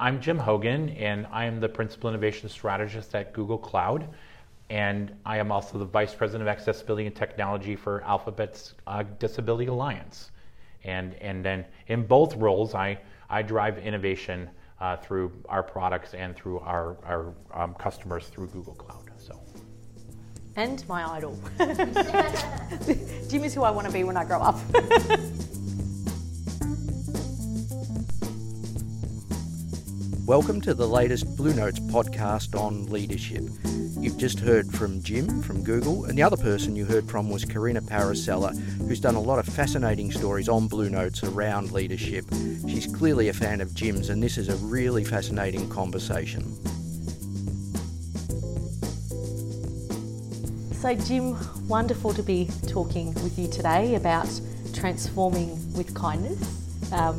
I'm Jim Hogan, and I am the Principal Innovation Strategist at Google Cloud. And I am also the Vice President of Accessibility and Technology for Alphabet's uh, Disability Alliance. And, and then in both roles, I, I drive innovation uh, through our products and through our, our um, customers through Google Cloud. So. And my idol. Jim is who I want to be when I grow up. Welcome to the latest Blue Notes podcast on leadership. You've just heard from Jim from Google, and the other person you heard from was Karina Parasella, who's done a lot of fascinating stories on Blue Notes around leadership. She's clearly a fan of Jim's, and this is a really fascinating conversation. So, Jim, wonderful to be talking with you today about transforming with kindness. Um,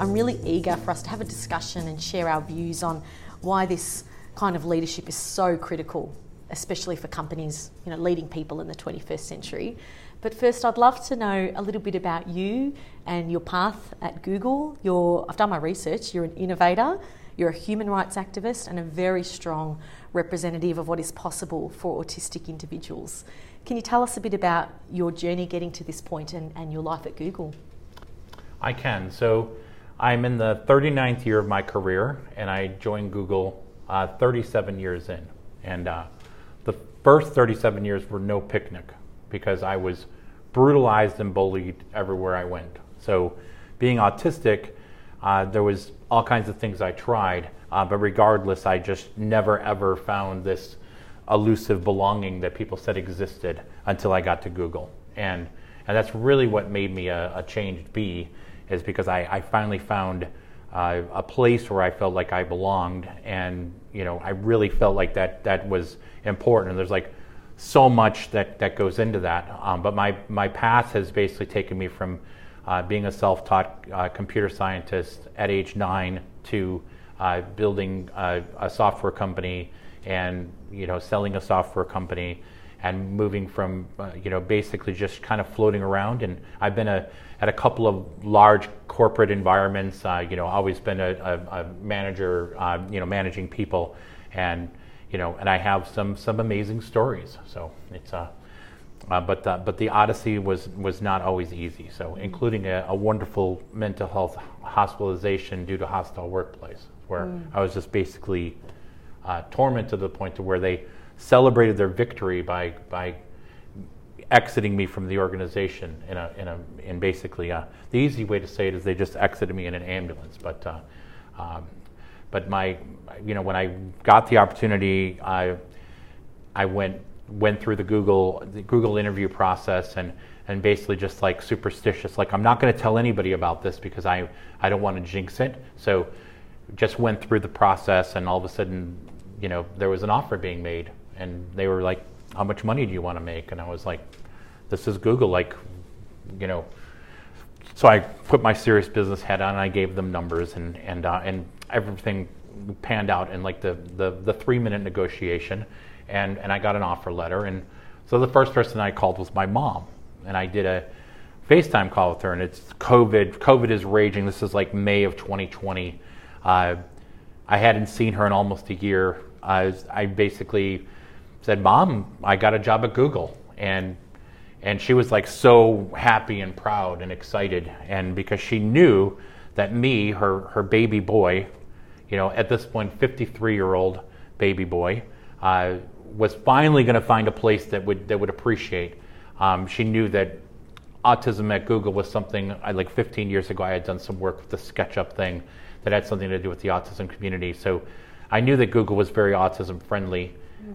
I'm really eager for us to have a discussion and share our views on why this kind of leadership is so critical, especially for companies, you know, leading people in the 21st century. But first, I'd love to know a little bit about you and your path at Google. You're, I've done my research, you're an innovator, you're a human rights activist, and a very strong representative of what is possible for autistic individuals. Can you tell us a bit about your journey getting to this point and, and your life at Google? I can. So, I'm in the 39th year of my career, and I joined Google uh, 37 years in. And uh, the first 37 years were no picnic because I was brutalized and bullied everywhere I went. So, being autistic, uh, there was all kinds of things I tried, uh, but regardless, I just never ever found this elusive belonging that people said existed until I got to Google. And and that's really what made me a, a changed bee is because I, I finally found uh, a place where I felt like I belonged, and you know I really felt like that that was important. And there's like so much that that goes into that. Um, but my my path has basically taken me from uh, being a self-taught uh, computer scientist at age nine to uh, building a, a software company and you know selling a software company and moving from uh, you know basically just kind of floating around. And I've been a at a couple of large corporate environments. Uh, you know always been a, a, a manager uh, you know managing people. And you know and I have some some amazing stories. So it's a uh, but uh, but the odyssey was was not always easy. So including a, a wonderful mental health hospitalization due to hostile workplace where mm. I was just basically uh, tormented to the point to where they celebrated their victory by by exiting me from the organization in a in a in basically a, the easy way to say it is they just exited me in an ambulance. But uh, um, but my you know when I got the opportunity I I went went through the Google the Google interview process and and basically just like superstitious. Like I'm not going to tell anybody about this because I I don't want to jinx it. So just went through the process and all of a sudden you know there was an offer being made and they were like, "How much money do you want to make?" And I was like, "This is Google, like, you know." So I put my serious business head on, and I gave them numbers, and and uh, and everything panned out in like the the, the three minute negotiation, and and I got an offer letter, and so the first person I called was my mom, and I did a FaceTime call with her, and it's COVID. COVID is raging. This is like May of 2020. Uh, I hadn't seen her in almost a year. I, I basically said, "Mom, I got a job at Google," and and she was like so happy and proud and excited, and because she knew that me, her her baby boy, you know, at this point, 53 year old baby boy, uh, was finally going to find a place that would that would appreciate. Um, she knew that autism at Google was something I like 15 years ago. I had done some work with the SketchUp thing that had something to do with the autism community. So I knew that Google was very autism friendly.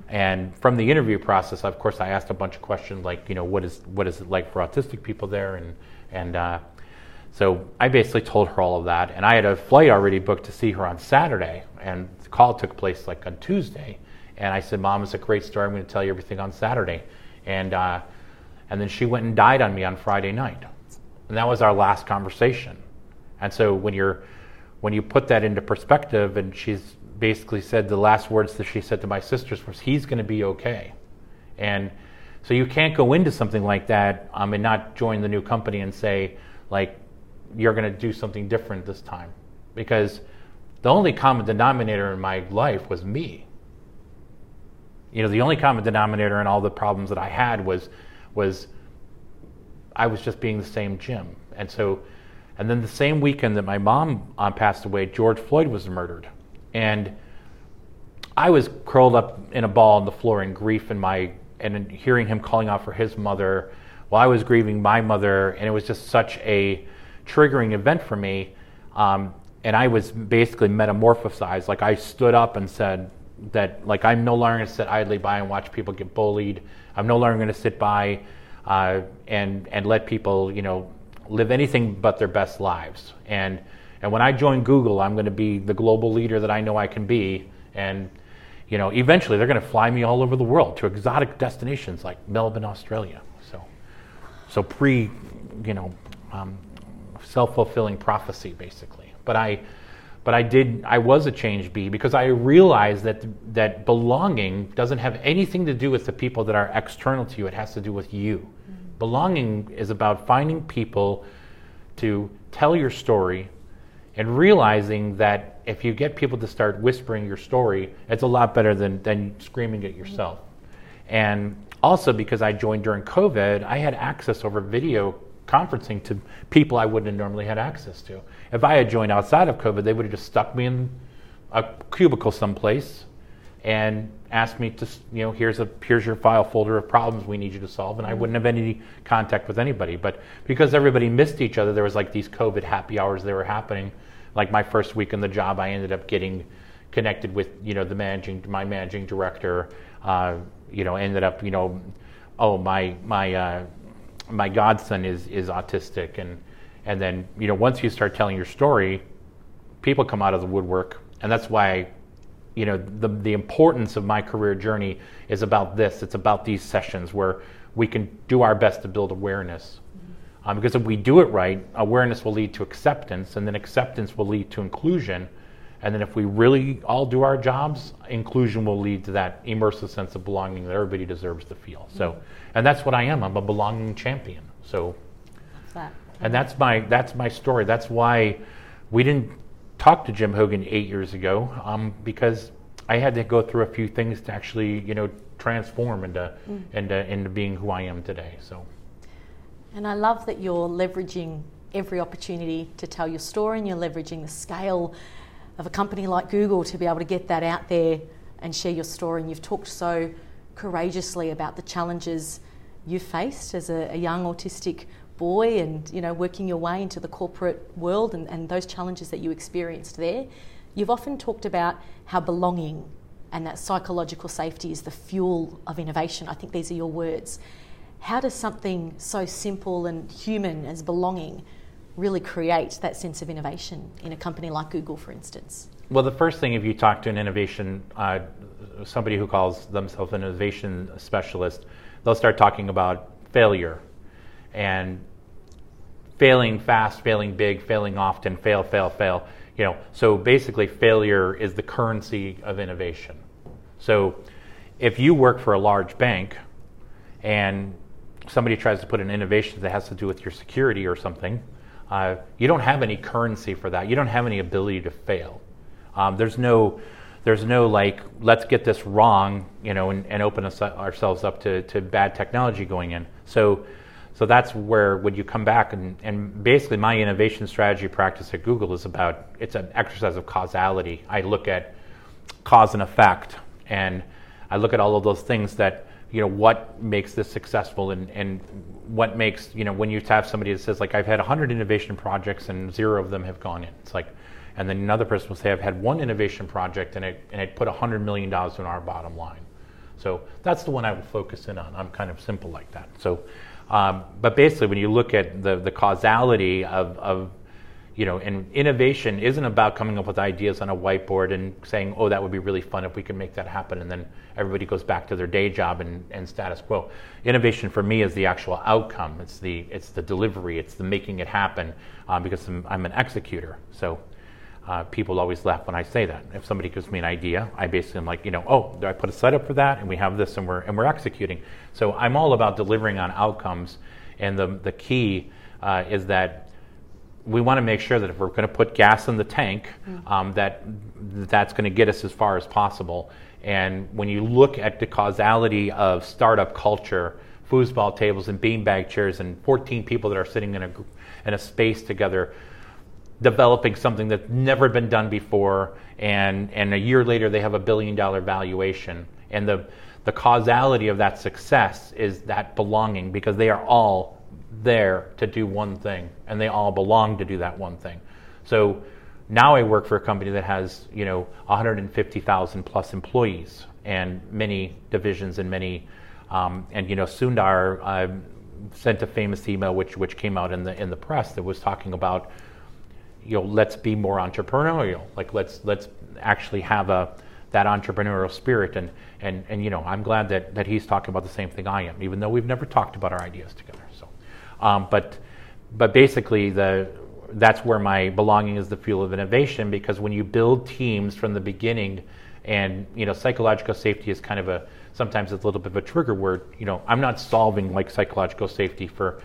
And from the interview process, of course, I asked a bunch of questions like, you know, what is what is it like for autistic people there, and and uh, so I basically told her all of that, and I had a flight already booked to see her on Saturday, and the call took place like on Tuesday, and I said, "Mom, it's a great story. I'm going to tell you everything on Saturday," and uh, and then she went and died on me on Friday night, and that was our last conversation, and so when you're when you put that into perspective, and she's basically said the last words that she said to my sisters was, "He's going to be okay," and so you can't go into something like that um, and not join the new company and say like you're going to do something different this time because the only common denominator in my life was me. You know, the only common denominator in all the problems that I had was was I was just being the same Jim. And so, and then the same weekend that my mom uh, passed away, George Floyd was murdered, and I was curled up in a ball on the floor in grief in my and hearing him calling out for his mother while I was grieving my mother, and it was just such a triggering event for me. Um, and I was basically metamorphosized. Like I stood up and said that, like I'm no longer going to sit idly by and watch people get bullied. I'm no longer going to sit by uh, and and let people, you know, live anything but their best lives. And and when I join Google, I'm going to be the global leader that I know I can be. And you know, eventually they're going to fly me all over the world to exotic destinations like Melbourne, Australia. So, so pre, you know, um, self-fulfilling prophecy, basically. But I, but I did. I was a change bee because I realized that that belonging doesn't have anything to do with the people that are external to you. It has to do with you. Mm-hmm. Belonging is about finding people to tell your story and realizing that if you get people to start whispering your story, it's a lot better than, than screaming it yourself. And also because I joined during COVID, I had access over video conferencing to people I wouldn't have normally had access to. If I had joined outside of COVID, they would have just stuck me in a cubicle someplace and asked me to, you know, here's a here's your file folder of problems we need you to solve, and I wouldn't have any contact with anybody. But because everybody missed each other, there was like these COVID happy hours that were happening like my first week in the job, I ended up getting connected with you know the managing my managing director. Uh, you know, ended up you know, oh my my uh, my godson is is autistic, and and then you know once you start telling your story, people come out of the woodwork, and that's why. You know the the importance of my career journey is about this. It's about these sessions where we can do our best to build awareness um, because if we do it right, awareness will lead to acceptance, and then acceptance will lead to inclusion. And then if we really all do our jobs, inclusion will lead to that immersive sense of belonging that everybody deserves to feel. So, and that's what I am. I'm a belonging champion. So, that. and that's my that's my story. That's why we didn't talk to Jim Hogan eight years ago um, because I had to go through a few things to actually you know transform into mm. into into being who I am today. So. And I love that you're leveraging every opportunity to tell your story and you're leveraging the scale of a company like Google to be able to get that out there and share your story. And you've talked so courageously about the challenges you faced as a, a young autistic boy and you know working your way into the corporate world and, and those challenges that you experienced there. You've often talked about how belonging and that psychological safety is the fuel of innovation. I think these are your words how does something so simple and human as belonging really create that sense of innovation in a company like Google, for instance? Well, the first thing, if you talk to an innovation, uh, somebody who calls themselves an innovation specialist, they'll start talking about failure and failing fast, failing big, failing often, fail, fail, fail. You know, so basically, failure is the currency of innovation. So, if you work for a large bank and somebody tries to put an innovation that has to do with your security or something, uh, you don't have any currency for that. You don't have any ability to fail. Um, there's no, there's no like, let's get this wrong, you know, and, and open us, ourselves up to, to bad technology going in. So, so that's where when you come back and, and basically my innovation strategy practice at Google is about it's an exercise of causality. I look at cause and effect, and I look at all of those things that you know what makes this successful and, and what makes you know when you have somebody that says like I've had 100 innovation projects and zero of them have gone in. It's like, and then another person will say I've had one innovation project and it and it put 100 million dollars in our bottom line. So that's the one I will focus in on. I'm kind of simple like that. So, um, but basically, when you look at the the causality of of you know, and innovation isn't about coming up with ideas on a whiteboard and saying, oh, that would be really fun if we could make that happen. And then everybody goes back to their day job and, and status quo. Innovation for me is the actual outcome. It's the, it's the delivery. It's the making it happen um, because I'm, I'm, an executor. So uh, people always laugh when I say that. If somebody gives me an idea, I basically am like, you know, oh, I put a setup for that? And we have this and we're, and we're executing. So I'm all about delivering on outcomes. And the, the key uh, is that we want to make sure that if we're going to put gas in the tank, um, that that's going to get us as far as possible. And when you look at the causality of startup culture, foosball tables and beanbag chairs, and 14 people that are sitting in a in a space together, developing something that's never been done before, and and a year later they have a billion dollar valuation, and the the causality of that success is that belonging because they are all there to do one thing, and they all belong to do that one thing. So now I work for a company that has you know 150,000 plus employees and many divisions and many um, and you know Sundar uh, sent a famous email which which came out in the in the press that was talking about you know let's be more entrepreneurial. Like let's let's actually have a that entrepreneurial spirit. And and and you know I'm glad that that he's talking about the same thing I am even though we've never talked about our ideas together um, but but basically the that's where my belonging is the fuel of innovation because when you build teams from the beginning and you know psychological safety is kind of a sometimes it's a little bit of a trigger word you know i'm not solving like psychological safety for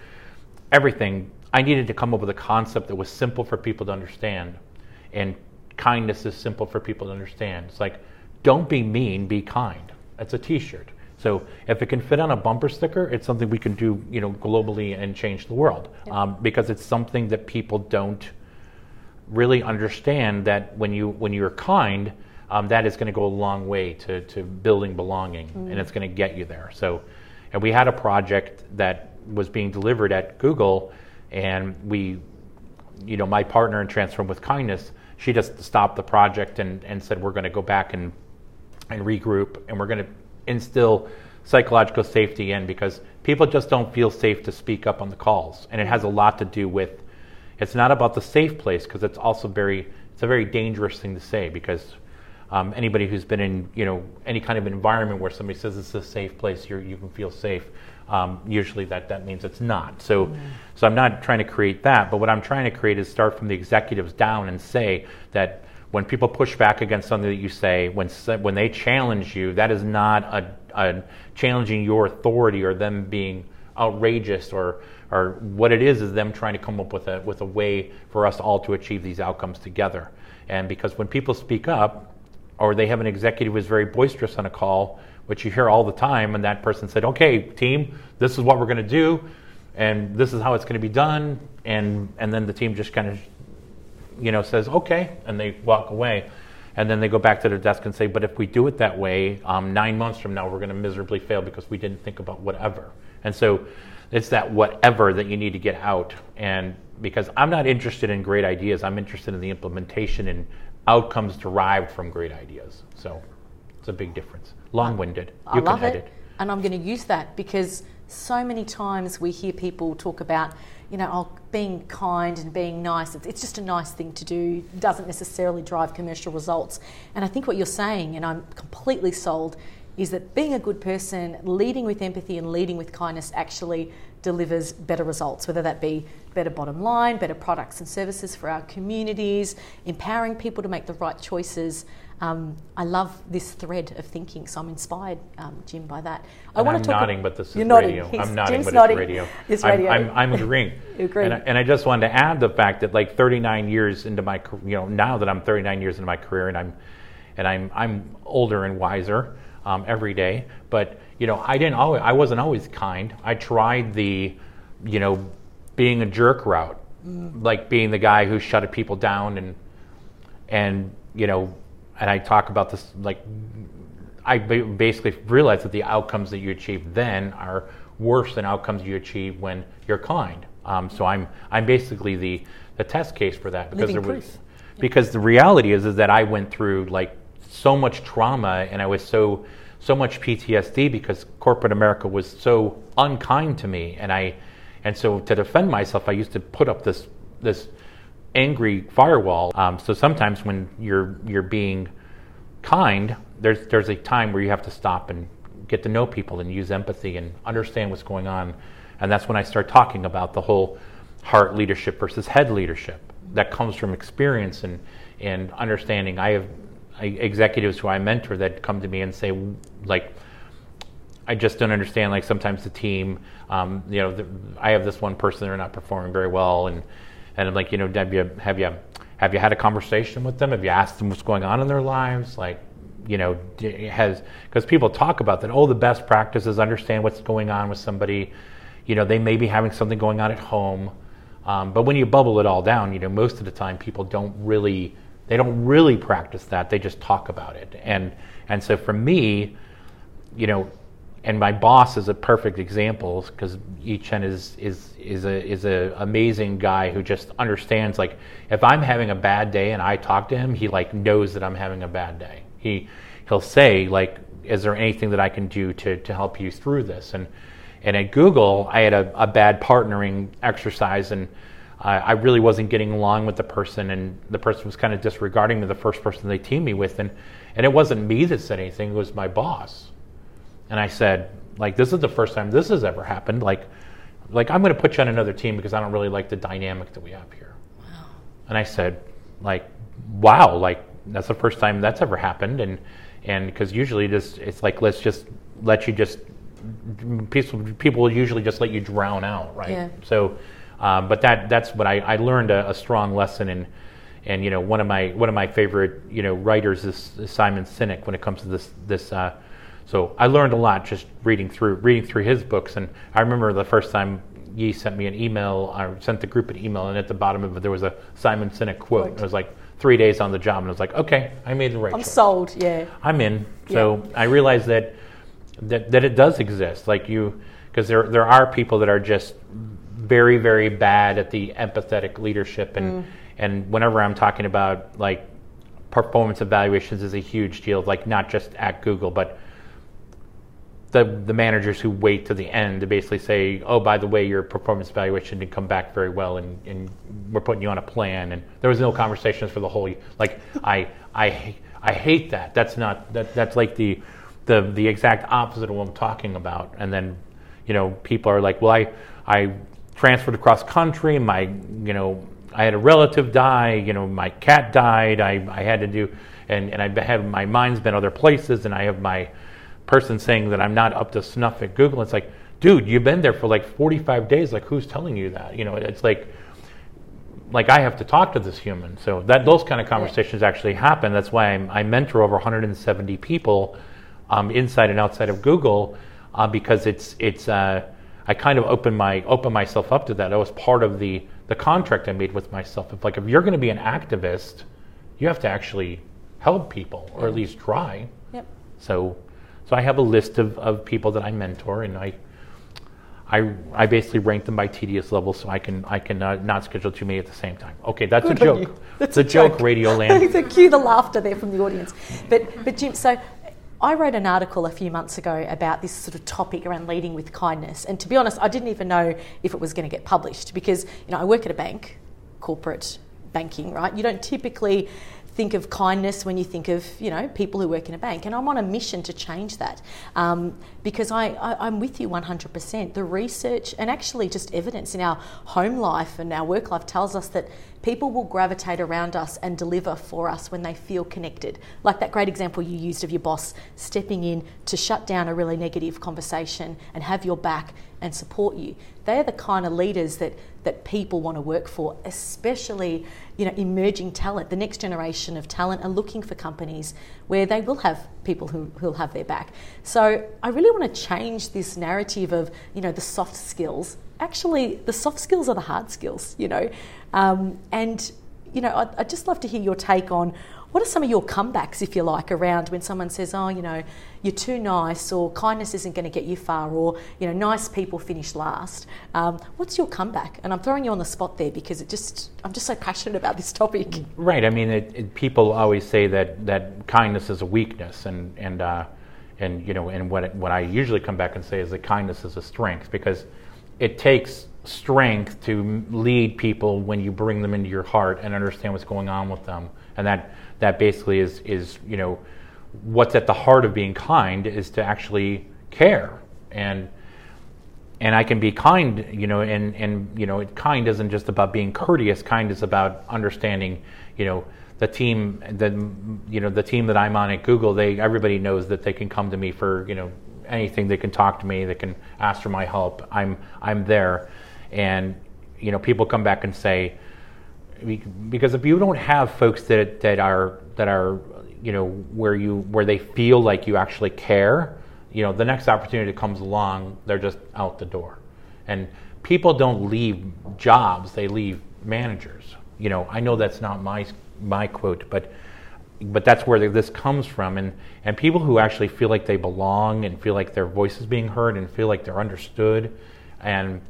everything. I needed to come up with a concept that was simple for people to understand and kindness is simple for people to understand. It's like don't be mean be kind. It's a t-shirt so if it can fit on a bumper sticker, it's something we can do, you know, globally and change the world um, because it's something that people don't really understand. That when you when you're kind, um, that is going to go a long way to, to building belonging, and it's going to get you there. So, and we had a project that was being delivered at Google, and we, you know, my partner in Transform with Kindness, she just stopped the project and, and said we're going to go back and and regroup, and we're going to instill psychological safety in because people just don't feel safe to speak up on the calls, and it has a lot to do with. It's not about the safe place because it's also very it's a very dangerous thing to say because um, anybody who's been in you know any kind of environment where somebody says it's a safe place, you you can feel safe. Um, usually that that means it's not. So so I'm not trying to create that, but what I'm trying to create is start from the executives down and say that when people push back against something that you say, when when they challenge you, that is not a, a challenging your authority or them being outrageous or or what it is is them trying to come up with a with a way for us all to achieve these outcomes together. And because when people speak up, or they have an executive who's very boisterous on a call, which you hear all the time, and that person said, "Okay, team, this is what we're going to do, and this is how it's going to be done," and and then the team just kind of you know, says, okay, and they walk away. And then they go back to their desk and say, but if we do it that way, um, nine months from now, we're going to miserably fail because we didn't think about whatever. And so it's that whatever that you need to get out. And because I'm not interested in great ideas, I'm interested in the implementation and outcomes derived from great ideas. So it's a big difference. Long winded. I You love can it. And I'm going to use that because so many times we hear people talk about, you know, oh, being kind and being nice. It's, it's just a nice thing to do, doesn't necessarily drive commercial results. And I think what you're saying, and I'm completely sold, is that being a good person, leading with empathy and leading with kindness actually delivers better results, whether that be better bottom line, better products and services for our communities, empowering people to make the right choices. Um, I love this thread of thinking, so I'm inspired, um, Jim, by that. I And want I'm to talk. nodding, but this is nodding. radio. He's- I'm nodding, Jim's but nodding. it's radio. It's I'm- radio. I'm, I'm, agreeing. You agree. And I, and I just wanted to add the fact that like 39 years into my, you know, now that I'm 39 years into my career and I'm, and I'm, I'm older and wiser um, every day. But you know, I didn't always, I wasn't always kind. I tried the, you know, being a jerk route, Mm. like being the guy who shut people down and, and you know, and I talk about this like I basically realize that the outcomes that you achieve then are worse than outcomes you achieve when you're kind. Um, so I'm I'm basically the the test case for that because Living there was proof. because the reality is is that I went through like so much trauma and I was so so much PTSD because corporate America was so unkind to me and I and so to defend myself I used to put up this this angry firewall. Um, so sometimes when you're you're being kind, there's there's a time where you have to stop and get to know people and use empathy and understand what's going on, and that's when I start talking about the whole heart leadership versus head leadership that comes from experience and and understanding. I have executives who I mentor that come to me and say like. I just don't understand. Like sometimes the team, um, you know, the, I have this one person they're not performing very well, and and I'm like, you know, have you have you have you had a conversation with them? Have you asked them what's going on in their lives? Like, you know, has because people talk about that. Oh, the best practice is understand what's going on with somebody. You know, they may be having something going on at home, um, but when you bubble it all down, you know, most of the time people don't really they don't really practice that. They just talk about it, and and so for me, you know, and my boss is a perfect example because Yichen is is is a is a amazing guy who just understands like if I'm having a bad day and I talk to him, he like knows that I'm having a bad day. He he'll say like, "Is there anything that I can do to to help you through this?" And and at Google, I had a, a bad partnering exercise and. I really wasn't getting along with the person, and the person was kind of disregarding me, the first person they teamed me with, and, and it wasn't me that said anything; it was my boss and I said, like, this is the first time this has ever happened. Like, like I'm going to put you on another team because I don't really like the dynamic that we have here. Wow. And I said, like, wow, like that's the first time that's ever happened, and and because usually this it's like let's just let you just people people will usually just let you drown out, right? Yeah. So, um, but that that's what I, I learned a, a strong lesson in and you know one of my one of my favorite you know writers is, is Simon Sinek when it comes to this this uh, so I learned a lot just reading through reading through his books. And I remember the first time Yi sent me an email, I sent the group an email, and at the bottom of it there was a Simon Sinek quote. Right. It was like three days on the job, and I was like, okay, I made the right. I'm choice. sold. Yeah. I'm in. So yeah. I realized that that that it does exist. Like you, because there there are people that are just very very bad at the empathetic leadership and. Mm. And whenever I'm talking about like performance evaluations is a huge deal, like not just at Google, but the, the managers who wait to the end to basically say, oh, by the way, your performance evaluation didn't come back very well, and, and we're putting you on a plan. And there was no conversations for the whole. Like I I I hate that. That's not that that's like the the the exact opposite of what I'm talking about. And then you know people are like, well, I I transferred across country. My you know I had a relative die. You know my cat died. I I had to do and and I've had my mind's been other places, and I have my person saying that I'm not up to snuff at Google. It's like, dude, you've been there for like 45 days. Like, who's telling you that? You know, it's like, like I have to talk to this human. So that those kind of conversations actually happen. That's why I'm, i mentor over 170 people um, inside and outside of Google uh, because it's it's uh, I kind of open my open myself up to that. That was part of the the contract I made with myself. If like if you're going to be an activist, you have to actually help people or at least try. Yep. So so I have a list of, of people that I mentor, and I, I, I basically rank them by tedious level, so I can I can uh, not schedule too many at the same time. Okay, that's Good a joke. That's a, a joke, joke, Radio Land. so cue the laughter there from the audience. But but Jim, so I wrote an article a few months ago about this sort of topic around leading with kindness, and to be honest, I didn't even know if it was going to get published because you know I work at a bank, corporate banking, right? You don't typically think of kindness when you think of you know people who work in a bank. And i'm on a mission to change that um, because I, I, am with you 100% the research and actually just evidence in our home life and our work life tells us that people will gravitate around us and deliver for us when they feel connected. Like that great example you used of your boss stepping in to shut down a really negative conversation and have your back and support you. They're the kind of leaders that that people want to work for especially you know, emerging talent, the next generation of talent are looking for companies where they will have people who will have their back. So I really want to change this narrative of, you know, the soft skills. Actually, the soft skills are the hard skills, you know. Um, and, you know, I'd, I'd just love to hear your take on what are some of your comebacks, if you like, around when someone says, oh, you know, you're too nice, or kindness isn't going to get you far, or, you know, nice people finish last? Um, what's your comeback? And I'm throwing you on the spot there because it just, I'm just so passionate about this topic. Right. I mean, it, it, people always say that, that kindness is a weakness, and, and, uh, and you know, and what, what I usually come back and say is that kindness is a strength because it takes strength to lead people when you bring them into your heart and understand what's going on with them and that that basically is is you know what's at the heart of being kind is to actually care and and I can be kind, you know, and and you know, kind isn't just about being courteous. Kind is about understanding, you know, the team, the you know, the team that I'm on at Google. They everybody knows that they can come to me for you know anything. They can talk to me. They can ask for my help. I'm I'm there, and you know, people come back and say, because if you don't have folks that that are that are you know where you where they feel like you actually care, you know the next opportunity comes along, they're just out the door, and people don't leave jobs; they leave managers. You know, I know that's not my my quote, but but that's where this comes from, and and people who actually feel like they belong and feel like their voice is being heard and feel like they're understood, and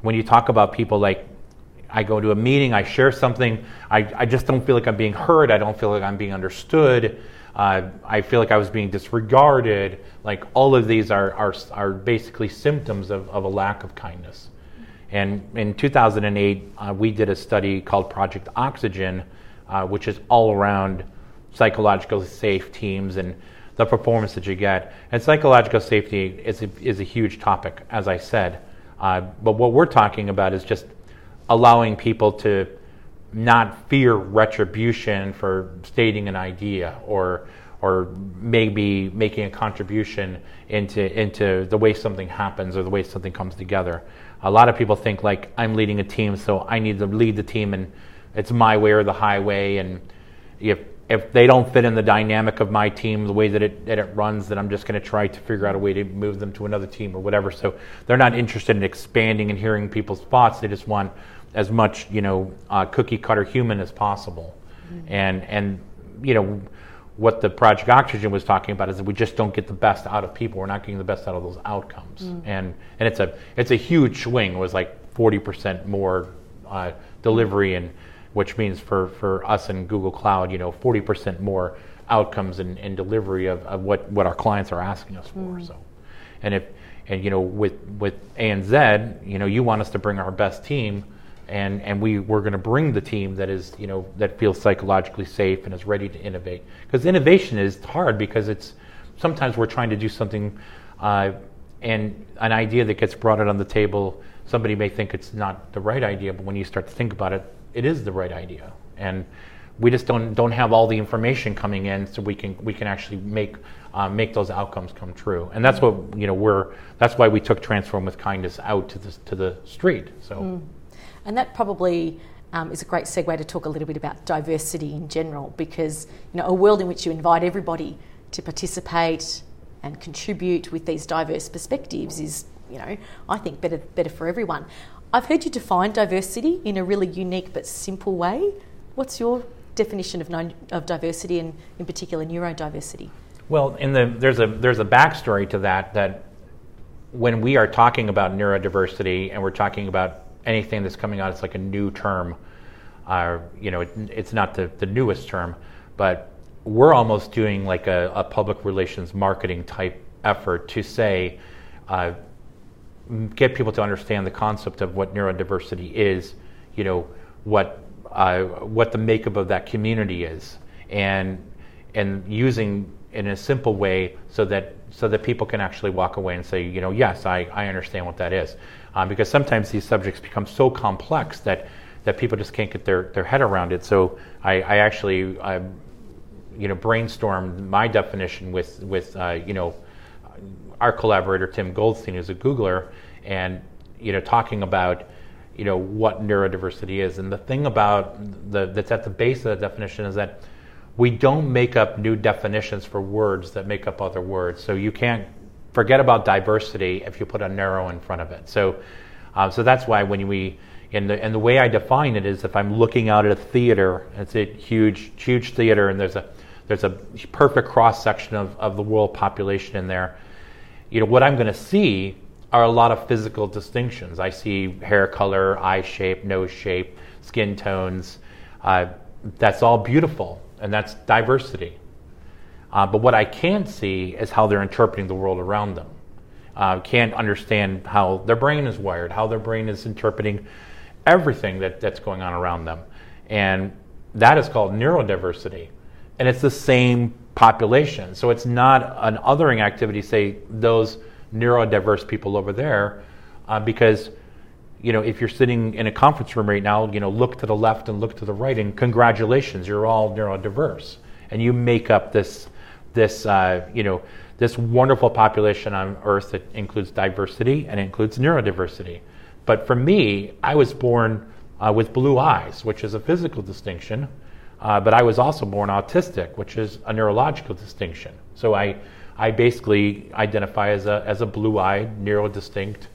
when you talk about people like I go to a meeting, I share something, I, I just don't feel like I'm being heard, I don't feel like I'm being understood. Uh, I feel like I was being disregarded. Like all of these are, are, are basically symptoms of, of a lack of kindness. And in 2008, uh, we did a study called Project Oxygen, uh, which is all around psychologically safe teams and the performance that you get. And psychological safety is a, is a huge topic, as I said. Uh, but what we're talking about is just allowing people to not fear retribution for stating an idea or or maybe making a contribution into into the way something happens or the way something comes together. A lot of people think like I'm leading a team, so I need to lead the team, and it's my way or the highway. And if if they don't fit in the dynamic of my team, the way that it that it runs, then I'm just going to try to figure out a way to move them to another team or whatever. So they're not interested in expanding and hearing people's thoughts. They just want as much you know uh, cookie cutter human as possible, mm-hmm. and and you know what the Project Oxygen was talking about is that we just don't get the best out of people. We're not getting the best out of those outcomes, mm. and and it's a it's a huge swing. It was like forty percent more uh, delivery, and which means for for us in Google Cloud, you know, forty percent more outcomes and, and delivery of, of what what our clients are asking us for. Mm. So, and if and you know with with ANZ, you know, you want us to bring our best team and and we we're going to bring the team that is you know that feels psychologically safe and is ready to innovate. Because innovation is hard because it's sometimes we're trying to do something uh, and an idea that gets brought out on the table somebody may think it's not the right idea but when you start to think about it it is the right idea. And we just don't don't have all the information coming in so we can we can actually make uh, make those outcomes come true. And that's what you know we're that's why we took transform with kindness out to the to the street. So mm. And that probably um, is a great segue to talk a little bit about diversity in general, because you know a world in which you invite everybody to participate and contribute with these diverse perspectives is, you know, I think better better for everyone. I've heard you define diversity in a really unique but simple way. What's your definition of, of diversity and in particular neurodiversity? Well, in the, there's a there's a backstory to that that when we are talking about neurodiversity and we're talking about anything that's coming out, it's like a new term. Uh, you know, it, it's not the, the newest term, but we're almost doing like a, a public relations marketing type effort to say, uh, get people to understand the concept of what neurodiversity is, you know, what uh, what the makeup of that community is, and and using in a simple way so that so that people can actually walk away and say, you know, yes, I, I understand what that is um, because sometimes these subjects become so complex that that people just can't get their, their head around it. So I, I actually I, you know brainstormed my definition with with uh, you know our collaborator Tim Goldstein, who's a Googler, and you know talking about you know what neurodiversity is. And the thing about the that's at the base of the definition is that we don't make up new definitions for words that make up other words. So you can't forget about diversity if you put a neuro in front of it. So, um, so that's why when we and the and the way I define it is if I'm looking out at a theater, it's a huge huge theater, and there's a there's a perfect cross section of, of the world population in there. You know what I'm going to see are a lot of physical distinctions. I see hair color, eye shape, nose shape, skin tones. Uh, that's all beautiful, and that's diversity. Uh, but what I can't see is how they're interpreting the world around them. Uh, can't understand how their brain is wired, how their brain is interpreting everything that, that's going on around them. And that is called neurodiversity. And it's the same population. So it's not an othering activity, say, those neurodiverse people over there, uh, because you know, if you're sitting in a conference room right now, you know, look to the left and look to the right, and congratulations, you're all neurodiverse, and you make up this this, uh, you know, this wonderful population on Earth that includes diversity and includes neurodiversity. But for me, I was born uh, with blue eyes, which is a physical distinction. Uh, but I was also born autistic, which is a neurological distinction. So I, I basically identify as a, as a blue-eyed, neurodistinct,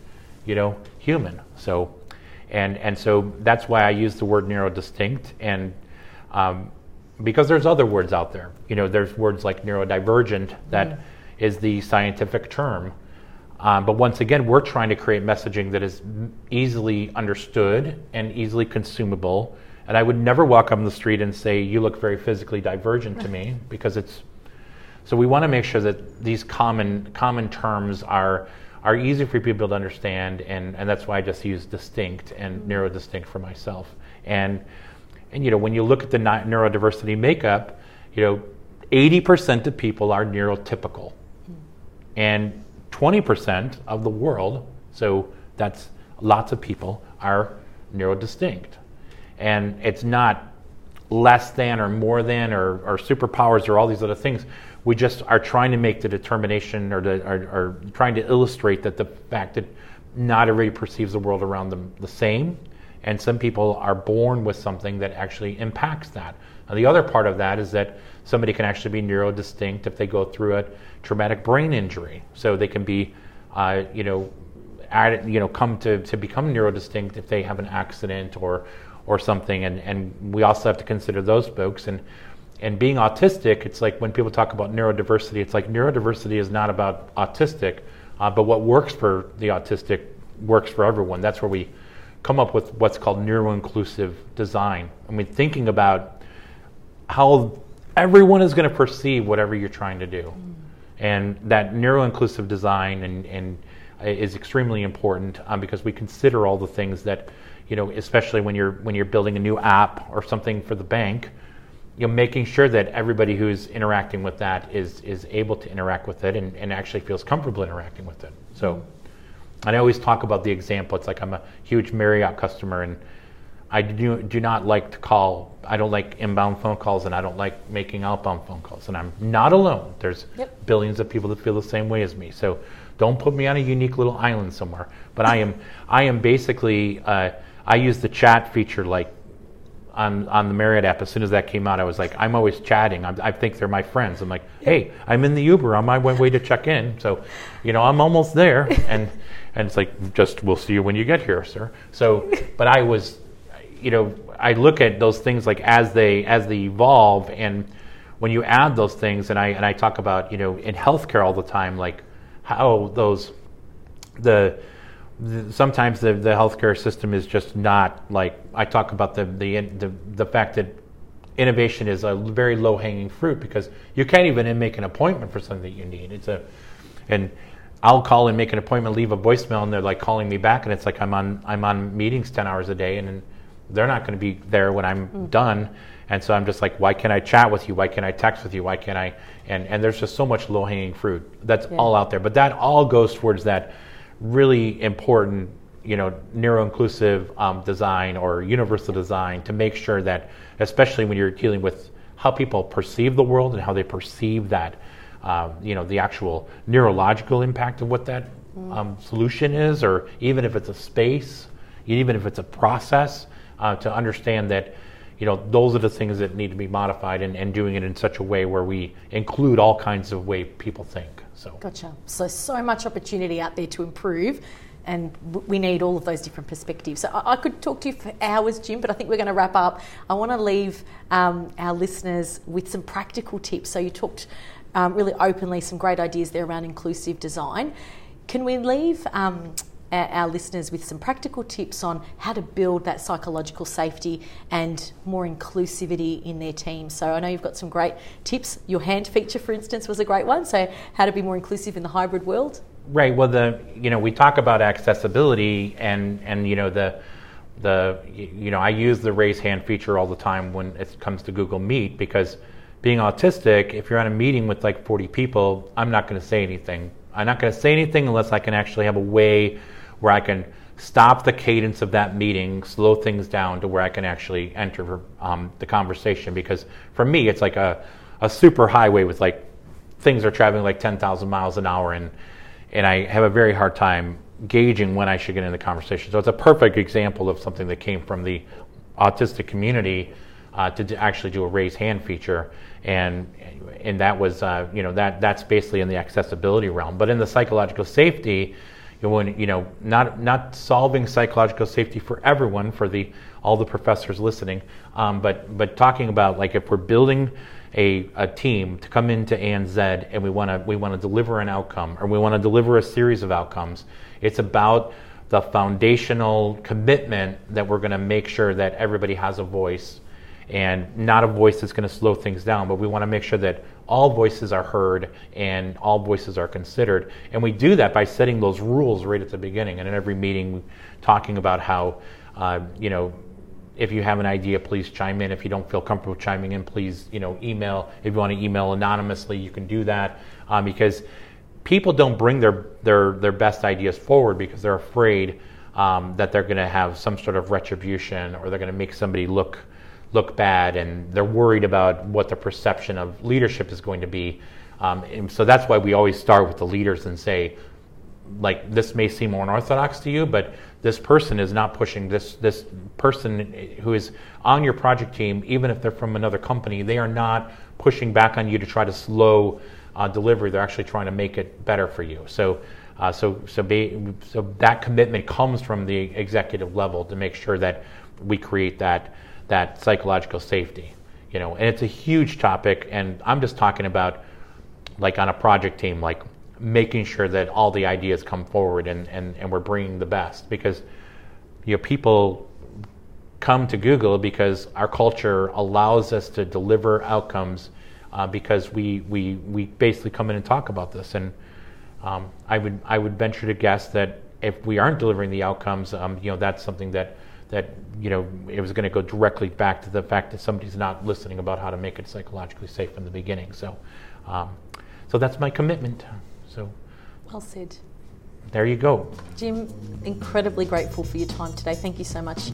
you know, human. So, and, and so that's why I use the word neurodistinct. And um, because there's other words out there, you know, there's words like neurodivergent that mm. is the scientific term. Um, but once again, we're trying to create messaging that is easily understood and easily consumable. And I would never walk on the street and say, You look very physically divergent to me, because it's. So we want to make sure that these common, common terms are, are easy for people to understand, and, and that's why I just use distinct and mm-hmm. neurodistinct for myself. And, and you know, when you look at the neurodiversity makeup, you know, 80% of people are neurotypical. And 20% of the world, so that's lots of people, are neurodistinct. And it's not less than or more than or, or superpowers or all these other things. We just are trying to make the determination or, the, or, or trying to illustrate that the fact that not everybody perceives the world around them the same. And some people are born with something that actually impacts that. Now, the other part of that is that somebody can actually be neurodistinct if they go through a traumatic brain injury. So they can be, uh, you know, add, you know, come to, to become neurodistinct if they have an accident or or something. And, and we also have to consider those folks. And and being autistic, it's like when people talk about neurodiversity, it's like neurodiversity is not about autistic, uh, but what works for the autistic works for everyone. That's where we come up with what's called neuro-inclusive design. I mean, thinking about how everyone is going to perceive whatever you're trying to do. Mm. And that neuro-inclusive design and, and is extremely important um, because we consider all the things that, you know, especially when you're when you're building a new app or something for the bank, you know, making sure that everybody who's interacting with that is is able to interact with it and, and actually feels comfortable interacting with it. So, and I always talk about the example. It's like I'm a huge Marriott customer and I do, do not like to call, I don't like inbound phone calls and I don't like making outbound phone calls. And I'm not alone. There's yep. billions of people that feel the same way as me. So don't put me on a unique little island somewhere. But I am, I am basically, uh, I use the chat feature like on, on the Marriott app. As soon as that came out, I was like, I'm always chatting. I'm, i think they're my friends. I'm like, hey, I'm in the Uber on my way to check in. So, you know, I'm almost there. And, and it's like, just we'll see you when you get here, sir. So, but I was, you know, I look at those things like as they as they evolve, and when you add those things, and I and I talk about you know in healthcare all the time, like how those the, the sometimes the, the healthcare system is just not like I talk about the the the, the fact that innovation is a very low hanging fruit because you can't even make an appointment for something that you need. It's a and I'll call and make an appointment, leave a voicemail, and they're like calling me back, and it's like I'm on I'm on meetings ten hours a day, and, they're not going to be there when I'm mm. done. And so I'm just like, why can't I chat with you? Why can't I text with you? Why can't I? And, and there's just so much low hanging fruit that's yeah. all out there. But that all goes towards that really important, you know, neuro inclusive um, design or universal design to make sure that, especially when you're dealing with how people perceive the world and how they perceive that, um, you know, the actual neurological impact of what that mm. um, solution is, or even if it's a space, even if it's a process uh, to understand that you know those are the things that need to be modified and, and doing it in such a way where we include all kinds of way people think so gotcha so so much opportunity out there to improve and we need all of those different perspectives. So I, could talk to you for hours, Jim, but I think we're going to wrap up. I want to leave um, our listeners with some practical tips. So you talked um, really openly some great ideas there around inclusive design. Can we leave um, our listeners with some practical tips on how to build that psychological safety and more inclusivity in their team. So I know you've got some great tips. Your hand feature, for instance, was a great one. So how to be more inclusive in the hybrid world. Right. Well, the you know we talk about accessibility and and you know the the you know I use the raise hand feature all the time when it comes to Google Meet because being autistic, if you're on a meeting with like 40 people, I'm not going to say anything. I'm not going to say anything unless I can actually have a way where I can stop the cadence of that meeting, slow things down to where I can actually enter um, the conversation. Because for me, it's like a, a super highway with like things are traveling like 10,000 miles an hour, and and I have a very hard time gauging when I should get in the conversation. So it's a perfect example of something that came from the autistic community uh, to d- actually do a raise hand feature, and and that was uh, you know that that's basically in the accessibility realm. But in the psychological safety, when, you know not not solving psychological safety for everyone for the all the professors listening, um, but but talking about like if we're building a, a team to come into ANZ and we want to we want to deliver an outcome or we want to deliver a series of outcomes. It's about the foundational commitment that we're going to make sure that everybody has a voice and not a voice that's going to slow things down, but we want to make sure that all voices are heard and all voices are considered. And we do that by setting those rules right at the beginning. And in every meeting, talking about how, uh, you know, if you have an idea, please chime in. If you don't feel comfortable chiming in, please, you know, email. If you want to email anonymously, you can do that um, because people don't bring their their their best ideas forward because they're afraid um, that they're going to have some sort of retribution or they're going to make somebody look look bad, and they're worried about what the perception of leadership is going to be. Um, and so that's why we always start with the leaders and say, like this may seem more unorthodox to you, but this person is not pushing this this person who is on your project team, even if they're from another company, they are not pushing back on you to try to slow uh, delivery. They're actually trying to make it better for you. So. Uh, so, so, be, so that commitment comes from the executive level to make sure that we create that that psychological safety. You know, and it's a huge topic, and I'm just talking about like on a project team, like making sure that all the ideas come forward and, and, and we're bringing the best because you know people come to Google because our culture allows us to deliver outcomes uh, because we, we, we basically come in and talk about this and um, I would I would venture to guess that if we aren't delivering the outcomes um, you know that's something that that you know it was going to go directly back to the fact that somebody's not listening about how to make it psychologically safe from the beginning so um, so that's my commitment so, well said. There you go. Jim, incredibly grateful for your time today. Thank you so much.